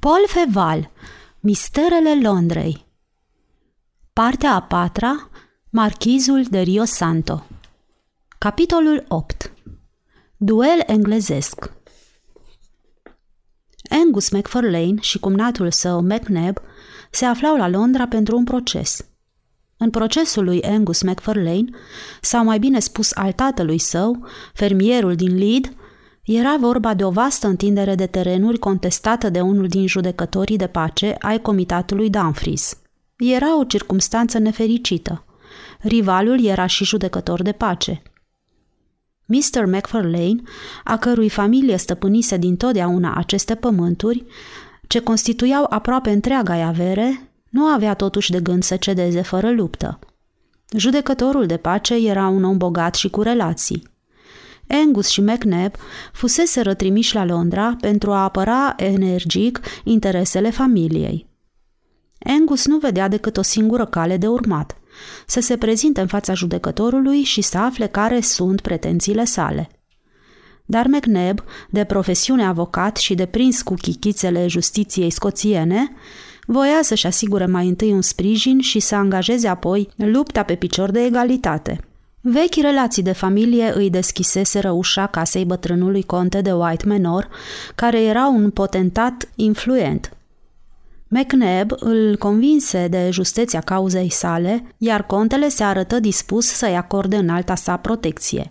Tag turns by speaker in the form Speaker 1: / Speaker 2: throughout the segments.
Speaker 1: Paul Feval, Misterele Londrei. Partea a patra, Marchizul de Rio Santo. Capitolul 8 Duel englezesc. Angus MacFarlane și cumnatul său MacNab se aflau la Londra pentru un proces. În procesul lui Angus MacFarlane, sau mai bine spus al tatălui său, fermierul din Lead, era vorba de o vastă întindere de terenuri contestată de unul din judecătorii de pace ai comitatului Dumfries. Era o circumstanță nefericită. Rivalul era și judecător de pace. Mr. MacFarlane, a cărui familie stăpânise din totdeauna aceste pământuri, ce constituiau aproape întreaga avere, nu avea totuși de gând să cedeze fără luptă. Judecătorul de pace era un om bogat și cu relații. Angus și McNab fusese rătrimiși la Londra pentru a apăra energic interesele familiei. Angus nu vedea decât o singură cale de urmat, să se prezinte în fața judecătorului și să afle care sunt pretențiile sale. Dar McNab, de profesiune avocat și de prins cu chichițele justiției scoțiene, voia să-și asigure mai întâi un sprijin și să angajeze apoi lupta pe picior de egalitate – Vechi relații de familie îi deschiseseră ușa casei bătrânului conte de White Manor, care era un potentat influent. McNab îl convinse de justeția cauzei sale, iar contele se arătă dispus să-i acorde în alta sa protecție.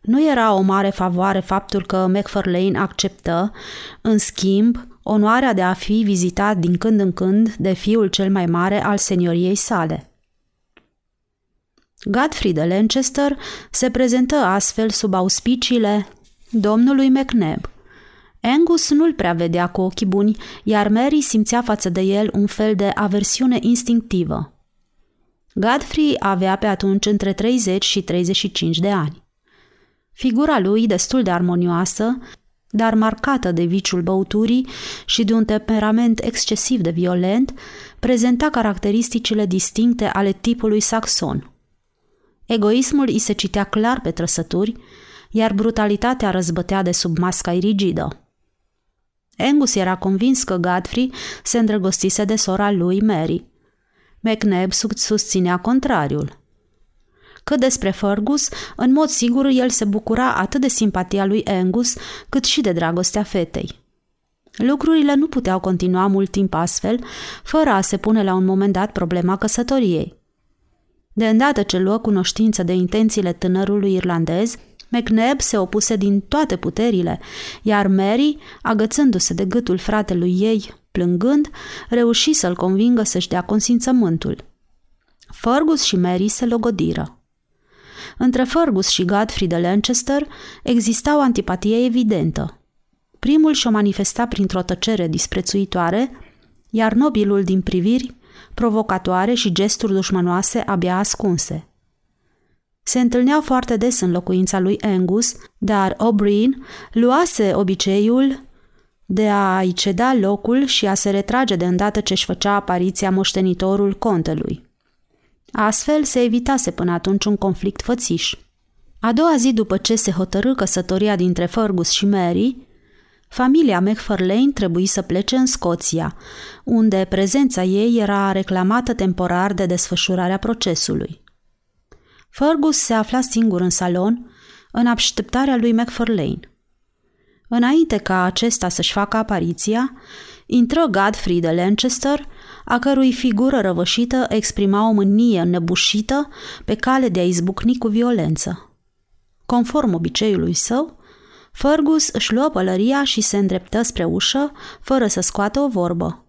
Speaker 1: Nu era o mare favoare faptul că McFarlane acceptă, în schimb, onoarea de a fi vizitat din când în când de fiul cel mai mare al senioriei sale – Godfrey de Lancaster se prezentă astfel sub auspiciile domnului McNab. Angus nu-l prea vedea cu ochii buni, iar Mary simțea față de el un fel de aversiune instinctivă. Godfrey avea pe atunci între 30 și 35 de ani. Figura lui, destul de armonioasă, dar marcată de viciul băuturii și de un temperament excesiv de violent, prezenta caracteristicile distincte ale tipului saxon – Egoismul îi se citea clar pe trăsături, iar brutalitatea răzbătea de sub masca rigidă. Angus era convins că Godfrey se îndrăgostise de sora lui Mary. McNab susținea contrariul. Cât despre Fergus, în mod sigur el se bucura atât de simpatia lui Angus, cât și de dragostea fetei. Lucrurile nu puteau continua mult timp astfel, fără a se pune la un moment dat problema căsătoriei. De îndată ce luă cunoștință de intențiile tânărului irlandez, McNab se opuse din toate puterile, iar Mary, agățându-se de gâtul fratelui ei, plângând, reuși să-l convingă să-și dea consimțământul. Fergus și Mary se logodiră. Între Fergus și Godfrey de Lancaster exista o antipatie evidentă. Primul și-o manifesta printr-o tăcere disprețuitoare, iar nobilul din priviri provocatoare și gesturi dușmănoase abia ascunse. Se întâlneau foarte des în locuința lui Angus, dar O'Brien luase obiceiul de a-i ceda locul și a se retrage de îndată ce își făcea apariția moștenitorul contelui. Astfel se evitase până atunci un conflict fățiș. A doua zi după ce se hotărâ căsătoria dintre Fergus și Mary, Familia McFarlane trebuie să plece în Scoția, unde prezența ei era reclamată temporar de desfășurarea procesului. Fergus se afla singur în salon, în așteptarea lui McFarlane. Înainte ca acesta să-și facă apariția, intră Godfrey de Lancaster, a cărui figură răvășită exprima o mânie înnebușită pe cale de a izbucni cu violență. Conform obiceiului său, Fergus își luă pălăria și se îndreptă spre ușă, fără să scoată o vorbă.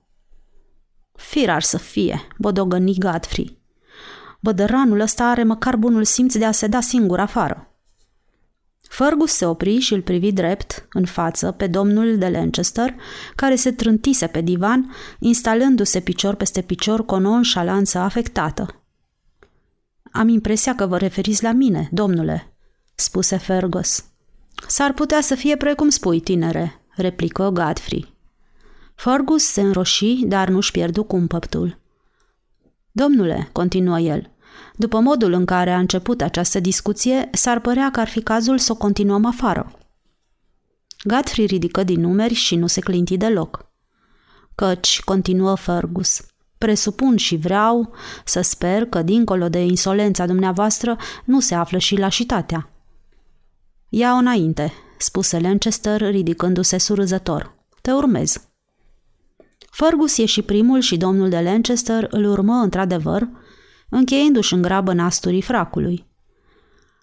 Speaker 1: Firar să fie, bodogăni Godfrey. Bădăranul ăsta are măcar bunul simț de a se da singur afară. Fergus se opri și îl privi drept, în față, pe domnul de Lancaster, care se trântise pe divan, instalându-se picior peste picior cu o nonșalanță afectată. Am impresia că vă referiți la mine, domnule, spuse Fergus. S-ar putea să fie precum spui, tinere, replică Godfrey. Fergus se înroși, dar nu-și pierdu cumpătul. Domnule, continuă el, după modul în care a început această discuție, s-ar părea că ar fi cazul să o continuăm afară. Godfrey ridică din numeri și nu se clinti deloc. Căci, continuă Fergus, presupun și vreau să sper că, dincolo de insolența dumneavoastră, nu se află și lașitatea. Ia înainte, spuse Lanchester, ridicându-se surâzător. Te urmez. Fergus ieși primul și domnul de Lanchester îl urmă într-adevăr, încheiindu-și în grabă nasturii fracului.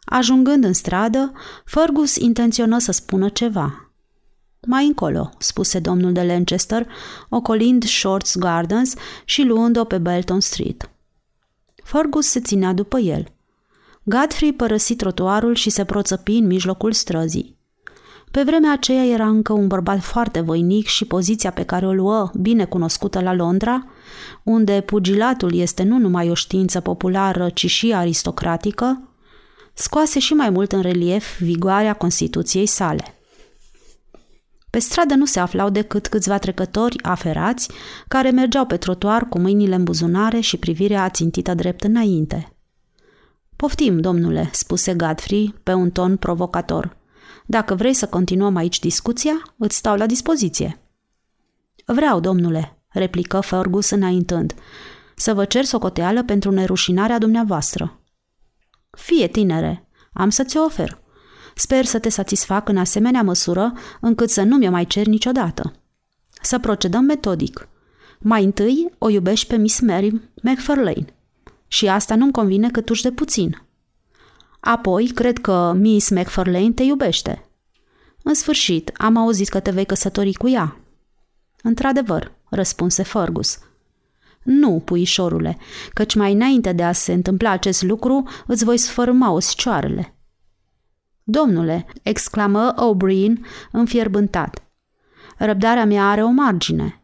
Speaker 1: Ajungând în stradă, Fergus intenționă să spună ceva. Mai încolo, spuse domnul de Lanchester, ocolind Shorts Gardens și luând-o pe Belton Street. Fergus se ținea după el. Godfrey părăsi trotuarul și se proțăpi în mijlocul străzii. Pe vremea aceea era încă un bărbat foarte voinic și poziția pe care o luă, bine cunoscută la Londra, unde pugilatul este nu numai o știință populară, ci și aristocratică, scoase și mai mult în relief vigoarea Constituției sale. Pe stradă nu se aflau decât câțiva trecători aferați care mergeau pe trotuar cu mâinile în buzunare și privirea ațintită drept înainte. Poftim, domnule, spuse Godfrey pe un ton provocator. Dacă vrei să continuăm aici discuția, îți stau la dispoziție. Vreau, domnule, replică Fergus înaintând, să vă cer socoteală pentru nerușinarea dumneavoastră. Fie, tinere, am să ți-o ofer. Sper să te satisfac în asemenea măsură încât să nu mi-o mai cer niciodată. Să procedăm metodic. Mai întâi o iubești pe Miss Mary McFarlane. Și asta nu-mi convine cât uși de puțin. Apoi, cred că Miss McFarlane te iubește. În sfârșit, am auzit că te vei căsători cu ea. Într-adevăr, răspunse Fergus. Nu, puișorule, căci mai înainte de a se întâmpla acest lucru, îți voi sfărâma oscioarele. Domnule, exclamă O'Brien înfierbântat, răbdarea mea are o margine.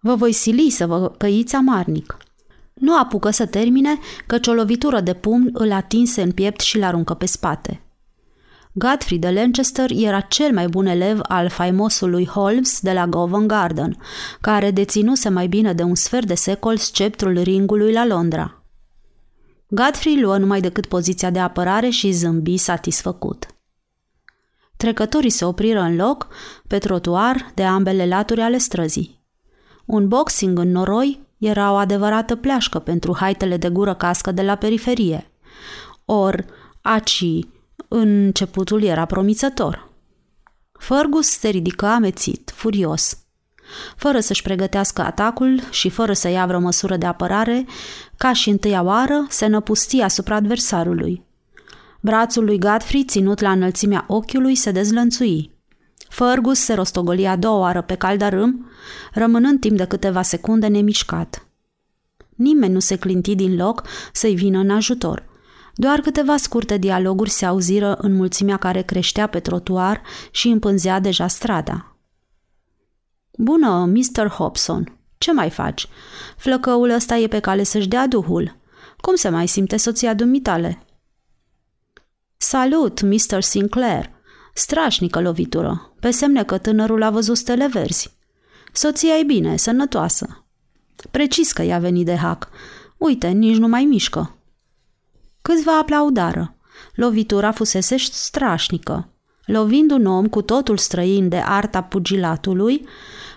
Speaker 1: Vă voi sili să vă căiți amarnic. Nu apucă să termine, căci o lovitură de pumn îl atinse în piept și l-aruncă pe spate. Godfrey de Lancaster era cel mai bun elev al faimosului Holmes de la Covent Garden, care deținuse mai bine de un sfert de secol sceptrul ringului la Londra. Godfrey luă numai decât poziția de apărare și zâmbi satisfăcut. Trecătorii se opriră în loc, pe trotuar, de ambele laturi ale străzii. Un boxing în noroi era o adevărată pleașcă pentru haitele de gură cască de la periferie. Or, aci, începutul era promițător. Fergus se ridică amețit, furios. Fără să-și pregătească atacul și fără să ia vreo măsură de apărare, ca și întâia oară, se năpusti asupra adversarului. Brațul lui Godfrey, ținut la înălțimea ochiului, se dezlănțui. Fergus se rostogoli a doua oară pe caldarâm, rămânând timp de câteva secunde nemișcat. Nimeni nu se clinti din loc să-i vină în ajutor. Doar câteva scurte dialoguri se auziră în mulțimea care creștea pe trotuar și împânzea deja strada. Bună, Mr. Hobson, ce mai faci? Flăcăul ăsta e pe cale să-și dea duhul. Cum se mai simte soția dumitale? Salut, Mr. Sinclair! Strașnică lovitură, pe semne că tânărul a văzut stele verzi. Soția e bine, sănătoasă. Precis că i-a venit de hac. Uite, nici nu mai mișcă. Câțiva aplaudară. Lovitura fusese strașnică. Lovind un om cu totul străin de arta pugilatului,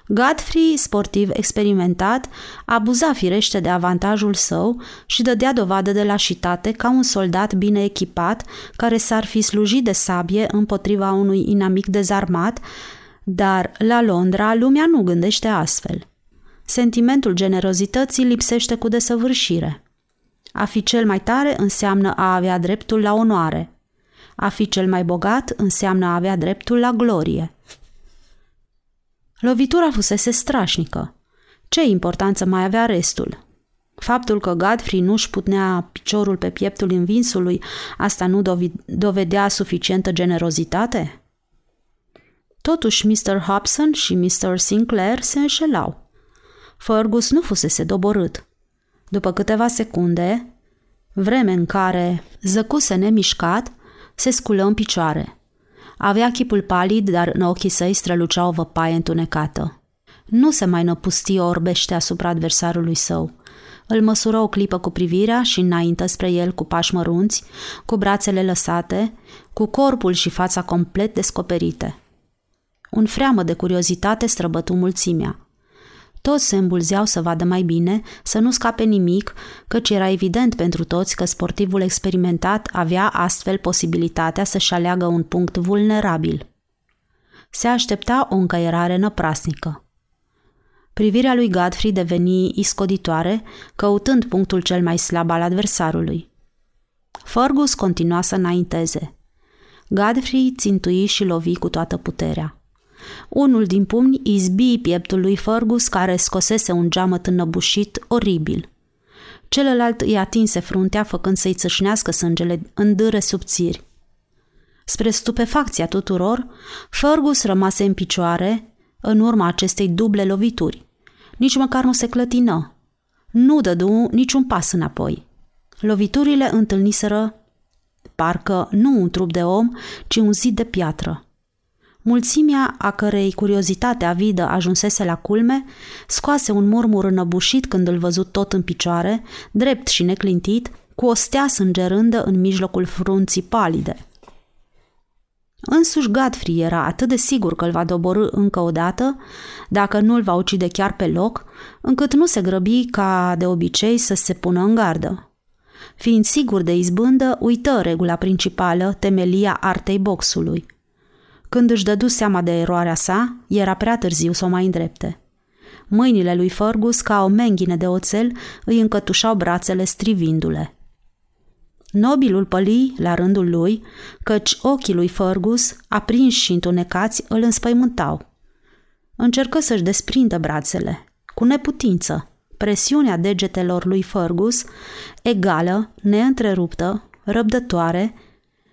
Speaker 1: Godfrey, sportiv experimentat, abuza firește de avantajul său și dădea dovadă de lașitate ca un soldat bine echipat care s-ar fi slujit de sabie împotriva unui inamic dezarmat, dar la Londra lumea nu gândește astfel. Sentimentul generozității lipsește cu desăvârșire. A fi cel mai tare înseamnă a avea dreptul la onoare. A fi cel mai bogat înseamnă a avea dreptul la glorie. Lovitura fusese strașnică. Ce importanță mai avea restul? Faptul că Godfrey nu-și putnea piciorul pe pieptul învinsului, asta nu dovedea suficientă generozitate? Totuși, Mr. Hobson și Mr. Sinclair se înșelau. Fergus nu fusese doborât. După câteva secunde, vreme în care zăcuse nemișcat, se sculă în picioare – avea chipul palid, dar în ochii săi strălucea o văpaie întunecată. Nu se mai năpusti orbește asupra adversarului său. Îl măsură o clipă cu privirea și înaintă spre el cu pași mărunți, cu brațele lăsate, cu corpul și fața complet descoperite. Un freamă de curiozitate străbătu mulțimea. Toți se îmbulzeau să vadă mai bine, să nu scape nimic, căci era evident pentru toți că sportivul experimentat avea astfel posibilitatea să-și aleagă un punct vulnerabil. Se aștepta o încăierare năprasnică. Privirea lui Godfrey deveni iscoditoare, căutând punctul cel mai slab al adversarului. Fergus continua să înainteze. Godfrey țintui și lovi cu toată puterea. Unul din pumni izbi pieptul lui Fergus, care scosese un geamăt înnăbușit oribil. Celălalt îi atinse fruntea, făcând să-i țâșnească sângele în dâre subțiri. Spre stupefacția tuturor, Fergus rămase în picioare în urma acestei duble lovituri. Nici măcar nu se clătină. Nu dădu niciun pas înapoi. Loviturile întâlniseră parcă nu un trup de om, ci un zid de piatră. Mulțimea, a cărei curiozitate avidă ajunsese la culme, scoase un murmur înăbușit când îl văzut tot în picioare, drept și neclintit, cu o stea sângerândă în mijlocul frunții palide. Însuși Godfrey era atât de sigur că îl va doborâ încă o dată, dacă nu îl va ucide chiar pe loc, încât nu se grăbi ca de obicei să se pună în gardă. Fiind sigur de izbândă, uită regula principală, temelia artei boxului. Când își dădu seama de eroarea sa, era prea târziu să o mai îndrepte. Mâinile lui Fergus, ca o menghine de oțel, îi încătușau brațele strivindu-le. Nobilul păli la rândul lui, căci ochii lui Fergus, aprinși și întunecați, îl înspăimântau. Încercă să-și desprindă brațele, cu neputință. Presiunea degetelor lui Fergus, egală, neîntreruptă, răbdătoare,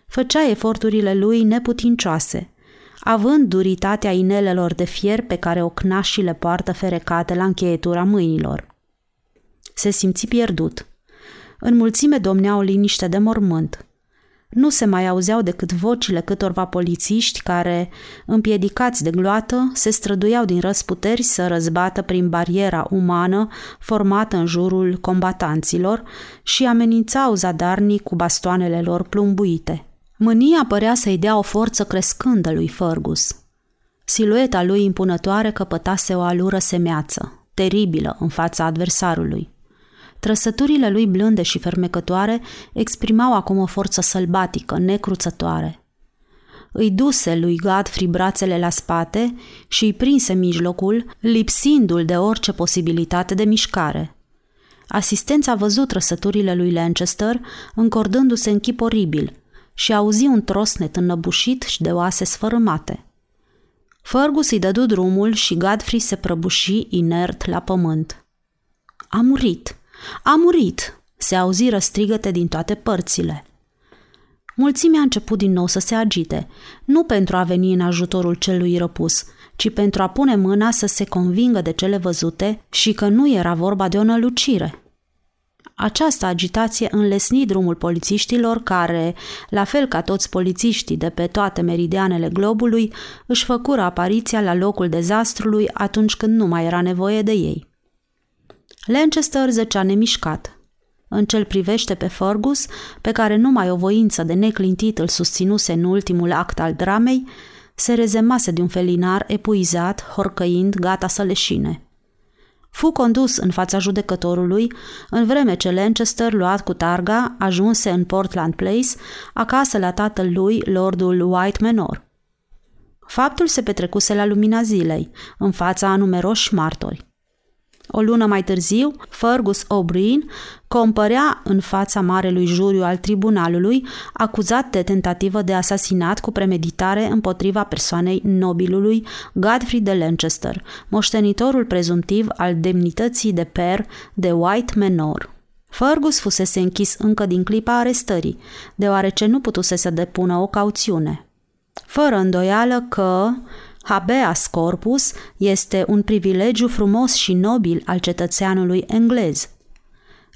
Speaker 1: făcea eforturile lui neputincioase, având duritatea inelelor de fier pe care ocnașii le poartă ferecate la încheietura mâinilor. Se simți pierdut – în mulțime domnea o liniște de mormânt. Nu se mai auzeau decât vocile câtorva polițiști care, împiedicați de gloată, se străduiau din răsputeri să răzbată prin bariera umană formată în jurul combatanților și amenințau zadarnic cu bastoanele lor plumbuite. Mânia părea să-i dea o forță crescândă lui Fergus. Silueta lui impunătoare căpătase o alură semeață, teribilă în fața adversarului. Trăsăturile lui blânde și fermecătoare exprimau acum o forță sălbatică, necruțătoare. Îi duse lui Godfrey brațele la spate și îi prinse mijlocul, lipsindu-l de orice posibilitate de mișcare. Asistența a văzut trăsăturile lui Lancaster încordându-se în chip oribil și auzi un trosnet înnăbușit și de oase sfărâmate. Fergus îi dădu drumul și Godfrey se prăbuși inert la pământ. A murit, a murit! Se auziră strigăte din toate părțile. Mulțimea a început din nou să se agite, nu pentru a veni în ajutorul celui răpus, ci pentru a pune mâna să se convingă de cele văzute și că nu era vorba de o nălucire. Această agitație înlesni drumul polițiștilor care, la fel ca toți polițiștii de pe toate meridianele globului, își făcură apariția la locul dezastrului atunci când nu mai era nevoie de ei. Lancaster zăcea nemișcat. În cel privește pe Fergus, pe care numai o voință de neclintit îl susținuse în ultimul act al dramei, se rezemase de un felinar epuizat, horcăind, gata să leșine. Fu condus în fața judecătorului, în vreme ce Lancaster, luat cu targa, ajunse în Portland Place, acasă la tatăl lui, lordul White Menor. Faptul se petrecuse la lumina zilei, în fața a numeroși martori. O lună mai târziu, Fergus O'Brien compărea în fața marelui juriu al tribunalului, acuzat de tentativă de asasinat cu premeditare împotriva persoanei nobilului Godfrey de Lancaster, moștenitorul prezumtiv al demnității de per de White Menor. Fergus fusese închis încă din clipa arestării, deoarece nu putuse să depună o cauțiune. Fără îndoială că, Habeas corpus este un privilegiu frumos și nobil al cetățeanului englez.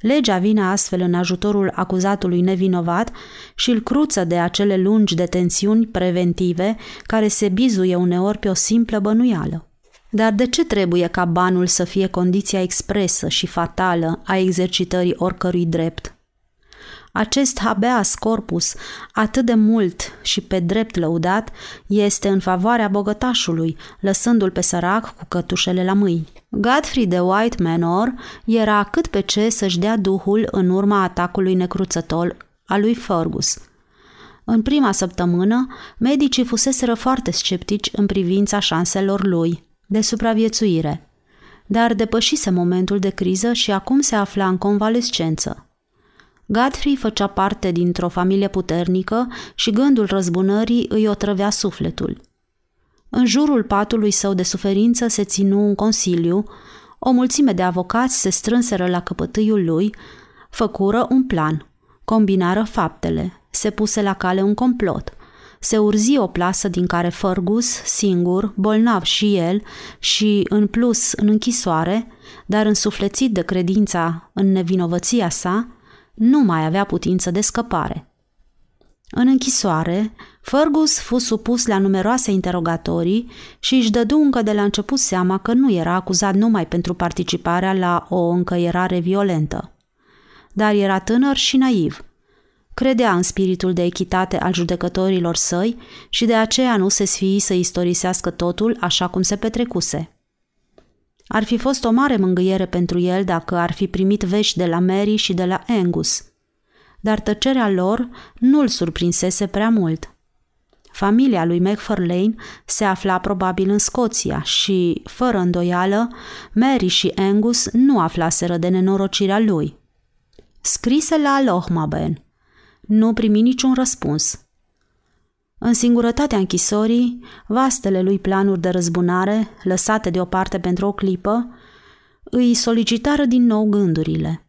Speaker 1: Legea vine astfel în ajutorul acuzatului nevinovat și îl cruță de acele lungi detențiuni preventive care se bizuie uneori pe o simplă bănuială. Dar de ce trebuie ca banul să fie condiția expresă și fatală a exercitării oricărui drept? Acest habeas corpus, atât de mult și pe drept lăudat, este în favoarea bogătașului, lăsându-l pe sărac cu cătușele la mâini. Godfrey de White Manor era cât pe ce să-și dea duhul în urma atacului necruțător al lui Fergus. În prima săptămână, medicii fuseseră foarte sceptici în privința șanselor lui de supraviețuire, dar depășise momentul de criză și acum se afla în convalescență. Godfrey făcea parte dintr-o familie puternică și gândul răzbunării îi otrăvea sufletul. În jurul patului său de suferință se ținu un consiliu, o mulțime de avocați se strânseră la căpătâiul lui, făcură un plan, combinară faptele, se puse la cale un complot. Se urzi o plasă din care Fergus, singur, bolnav și el, și în plus în închisoare, dar însuflețit de credința în nevinovăția sa, nu mai avea putință de scăpare. În închisoare, Fergus fu supus la numeroase interogatorii și își dădu încă de la început seama că nu era acuzat numai pentru participarea la o încăierare violentă. Dar era tânăr și naiv. Credea în spiritul de echitate al judecătorilor săi și de aceea nu se sfii să istorisească totul așa cum se petrecuse. Ar fi fost o mare mângâiere pentru el dacă ar fi primit vești de la Mary și de la Angus. Dar tăcerea lor nu îl surprinsese prea mult. Familia lui McFarlane se afla probabil în Scoția și, fără îndoială, Mary și Angus nu aflaseră de nenorocirea lui. Scrise la Lohmaben. Nu primi niciun răspuns. În singurătatea închisorii, vastele lui planuri de răzbunare, lăsate deoparte pentru o clipă, îi solicitară din nou gândurile.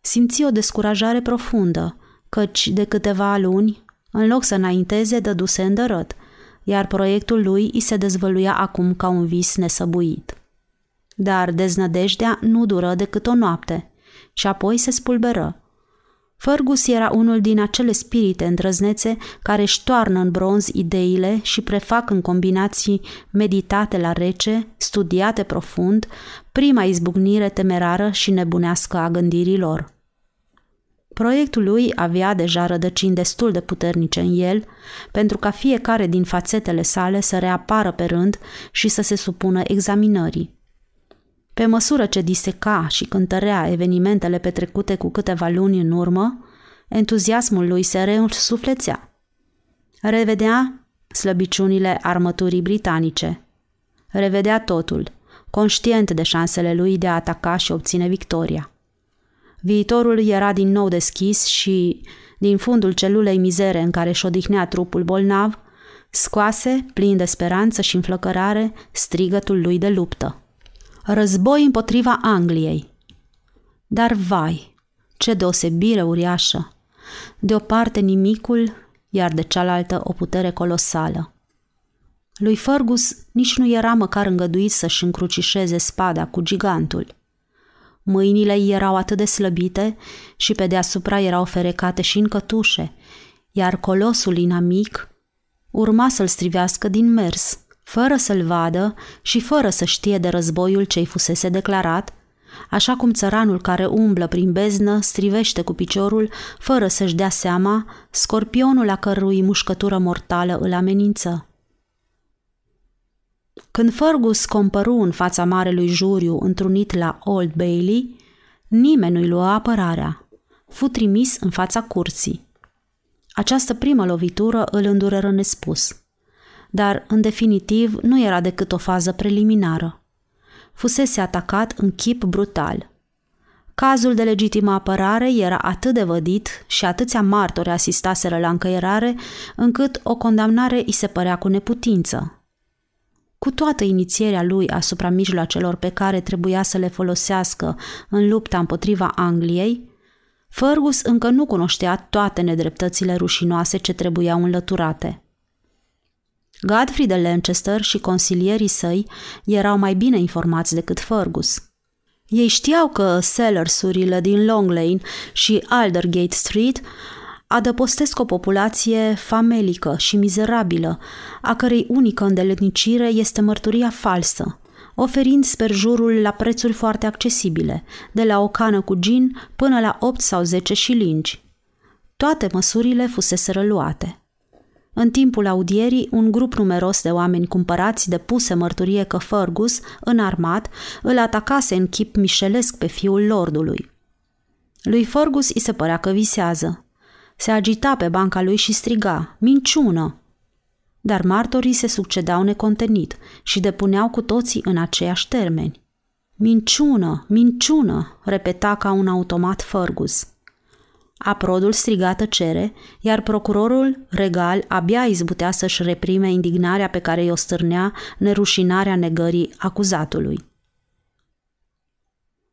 Speaker 1: Simți o descurajare profundă, căci de câteva luni, în loc să înainteze, dăduse îndărăt, iar proiectul lui îi se dezvăluia acum ca un vis nesăbuit. Dar deznădejdea nu dură decât o noapte și apoi se spulberă. Fergus era unul din acele spirite îndrăznețe care își toarnă în bronz ideile și prefac în combinații meditate la rece, studiate profund, prima izbucnire temerară și nebunească a gândirilor. Proiectul lui avea deja rădăcini destul de puternice în el, pentru ca fiecare din fațetele sale să reapară pe rând și să se supună examinării. Pe măsură ce diseca și cântărea evenimentele petrecute cu câteva luni în urmă, entuziasmul lui se reînsuflețea. Revedea slăbiciunile armăturii britanice. Revedea totul, conștient de șansele lui de a ataca și obține victoria. Viitorul era din nou deschis și, din fundul celulei mizere în care își odihnea trupul bolnav, scoase, plin de speranță și înflăcărare, strigătul lui de luptă. Război împotriva Angliei. Dar vai, ce deosebire uriașă! De o parte nimicul, iar de cealaltă o putere colosală. Lui Fergus nici nu era măcar îngăduit să-și încrucișeze spada cu gigantul – Mâinile ei erau atât de slăbite și pe deasupra erau ferecate și încătușe, iar colosul inamic urma să-l strivească din mers, fără să-l vadă și fără să știe de războiul ce-i fusese declarat, așa cum țăranul care umblă prin beznă strivește cu piciorul, fără să-și dea seama, scorpionul a cărui mușcătură mortală îl amenință. Când Fergus compăru în fața marelui juriu întrunit la Old Bailey, nimeni nu-i lua apărarea. Fu trimis în fața curții. Această primă lovitură îl îndureră nespus. Dar, în definitiv, nu era decât o fază preliminară. Fusese atacat în chip brutal. Cazul de legitimă apărare era atât de vădit și atâția martori asistaseră la încăierare, încât o condamnare îi se părea cu neputință, cu toată inițierea lui asupra mijloacelor pe care trebuia să le folosească în lupta împotriva Angliei, Fergus încă nu cunoștea toate nedreptățile rușinoase ce trebuiau înlăturate. Godfrey de Lancaster și consilierii săi erau mai bine informați decât Fergus. Ei știau că sellersurile din Long Lane și Aldergate Street adăpostesc o populație famelică și mizerabilă, a cărei unică îndeletnicire este mărturia falsă, oferind sperjurul la prețuri foarte accesibile, de la o cană cu gin până la 8 sau 10 șilingi. Toate măsurile fusese luate. În timpul audierii, un grup numeros de oameni cumpărați depuse mărturie că Fergus, înarmat, îl atacase în chip mișelesc pe fiul lordului. Lui Fergus îi se părea că visează. Se agita pe banca lui și striga, minciună! Dar martorii se succedau necontenit și depuneau cu toții în aceiași termeni. Minciună, minciună, repeta ca un automat Fergus. Aprodul strigată cere, iar procurorul regal abia izbutea să-și reprime indignarea pe care i-o stârnea nerușinarea negării acuzatului.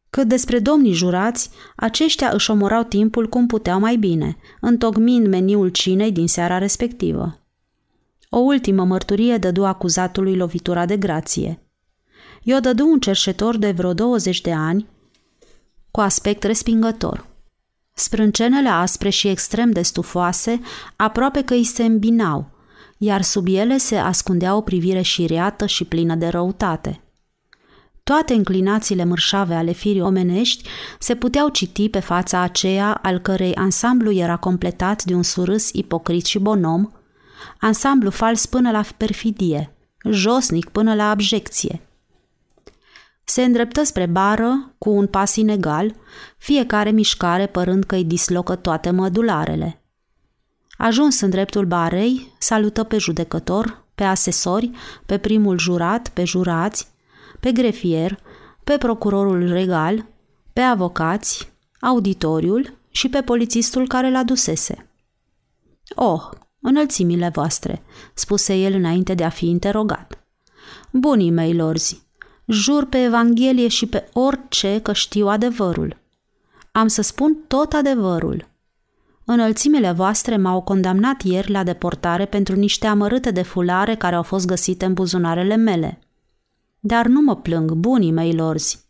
Speaker 1: Cât despre domnii jurați, aceștia își omorau timpul cum puteau mai bine, întocmind meniul cinei din seara respectivă. O ultimă mărturie dădu acuzatului lovitura de grație. I-o dădu un cerșetor de vreo 20 de ani, cu aspect respingător. Sprâncenele aspre și extrem de stufoase aproape că îi se îmbinau, iar sub ele se ascundea o privire șiriată și plină de răutate – toate înclinațiile mărșave ale firii omenești se puteau citi pe fața aceea al cărei ansamblu era completat de un surâs ipocrit și bonom, ansamblu fals până la perfidie, josnic până la abjecție. Se îndreptă spre bară cu un pas inegal, fiecare mișcare părând că îi dislocă toate mădularele. Ajuns în dreptul barei, salută pe judecător, pe asesori, pe primul jurat, pe jurați, pe grefier, pe procurorul regal, pe avocați, auditoriul și pe polițistul care l-a dusese. Oh, înălțimile voastre, spuse el înainte de a fi interogat. Bunii mei lorzi, jur pe Evanghelie și pe orice că știu adevărul. Am să spun tot adevărul. Înălțimile voastre m-au condamnat ieri la deportare pentru niște amărâte de fulare care au fost găsite în buzunarele mele. Dar nu mă plâng, bunii mei lorzi.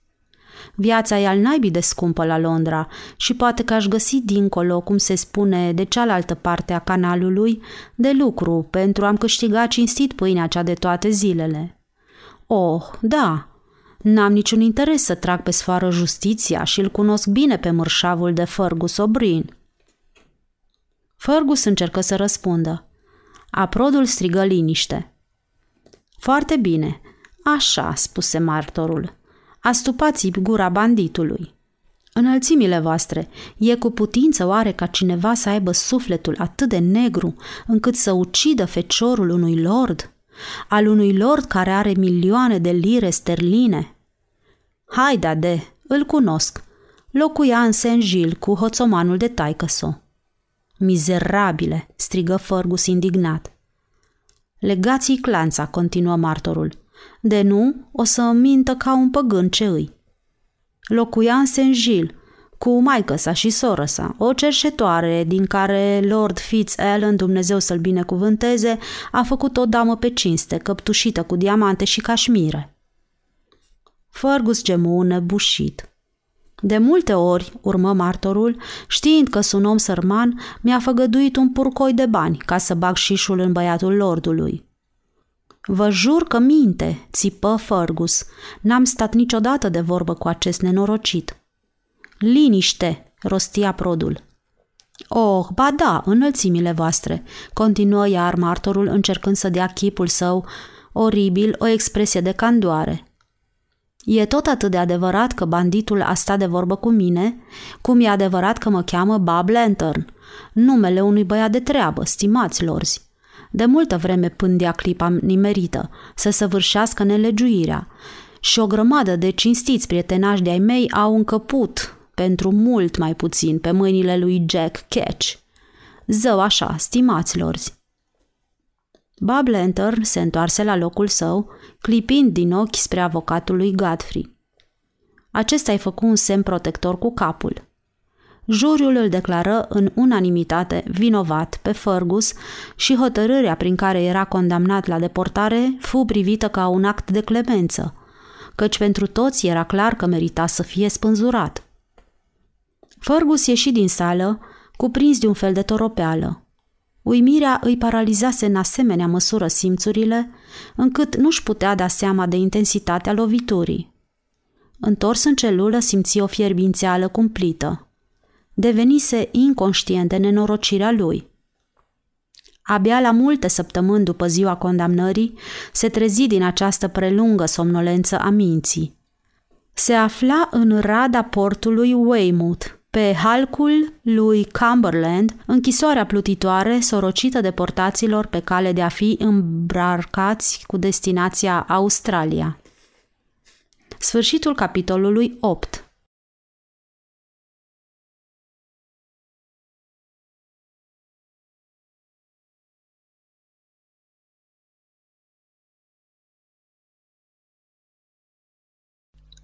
Speaker 1: Viața e al naibii de scumpă la Londra și poate că aș găsi dincolo, cum se spune, de cealaltă parte a canalului, de lucru pentru a-mi câștiga cinstit pâinea cea de toate zilele. Oh, da, n-am niciun interes să trag pe sfoară justiția și îl cunosc bine pe mărșavul de Fergus O'Brien. Fergus încercă să răspundă. Aprodul strigă liniște. Foarte bine, Așa, spuse martorul. Astupați gura banditului. Înălțimile voastre, e cu putință oare ca cineva să aibă sufletul atât de negru încât să ucidă feciorul unui lord? Al unui lord care are milioane de lire sterline? Haida de, îl cunosc. Locuia în Saint-Gilles cu hoțomanul de taicăso. Mizerabile, strigă Fergus indignat. Legați-i clanța, continuă martorul. De nu, o să mintă ca un păgân ce îi. Locuia în Saint-Gilles, cu maică sa și soră sa, o cerșetoare din care Lord Fitz-Allen, Dumnezeu să-l binecuvânteze, a făcut o damă pe cinste, căptușită cu diamante și cașmire. Fergus gemu nebușit. De multe ori, urmă martorul, știind că sunt om sărman, mi-a făgăduit un purcoi de bani ca să bag șișul în băiatul lordului. Vă jur că minte, țipă Fergus. N-am stat niciodată de vorbă cu acest nenorocit. Liniște, rostia produl. Oh, ba da, înălțimile voastre, continuă iar martorul încercând să dea chipul său oribil o expresie de candoare. E tot atât de adevărat că banditul a stat de vorbă cu mine, cum e adevărat că mă cheamă Bob Lantern, numele unui băiat de treabă, stimați lorzi. De multă vreme pândea clipa nimerită, să săvârșească nelegiuirea și o grămadă de cinstiți prietenași de-ai mei au încăput, pentru mult mai puțin, pe mâinile lui Jack Catch. Zău așa, stimaților. Bob Lantern se întoarse la locul său, clipind din ochi spre avocatul lui Godfrey. Acesta i-a făcut un semn protector cu capul. Juriul îl declară în unanimitate vinovat pe Fergus și hotărârea prin care era condamnat la deportare fu privită ca un act de clemență, căci pentru toți era clar că merita să fie spânzurat. Fergus ieși din sală, cuprins de un fel de toropeală. Uimirea îi paralizase în asemenea măsură simțurile, încât nu-și putea da seama de intensitatea loviturii. Întors în celulă simți o fierbințeală cumplită – devenise inconștient de nenorocirea lui. Abia la multe săptămâni după ziua condamnării, se trezi din această prelungă somnolență a minții. Se afla în rada portului Weymouth, pe halcul lui Cumberland, închisoarea plutitoare sorocită deportaților pe cale de a fi îmbrarcați cu destinația Australia. Sfârșitul capitolului 8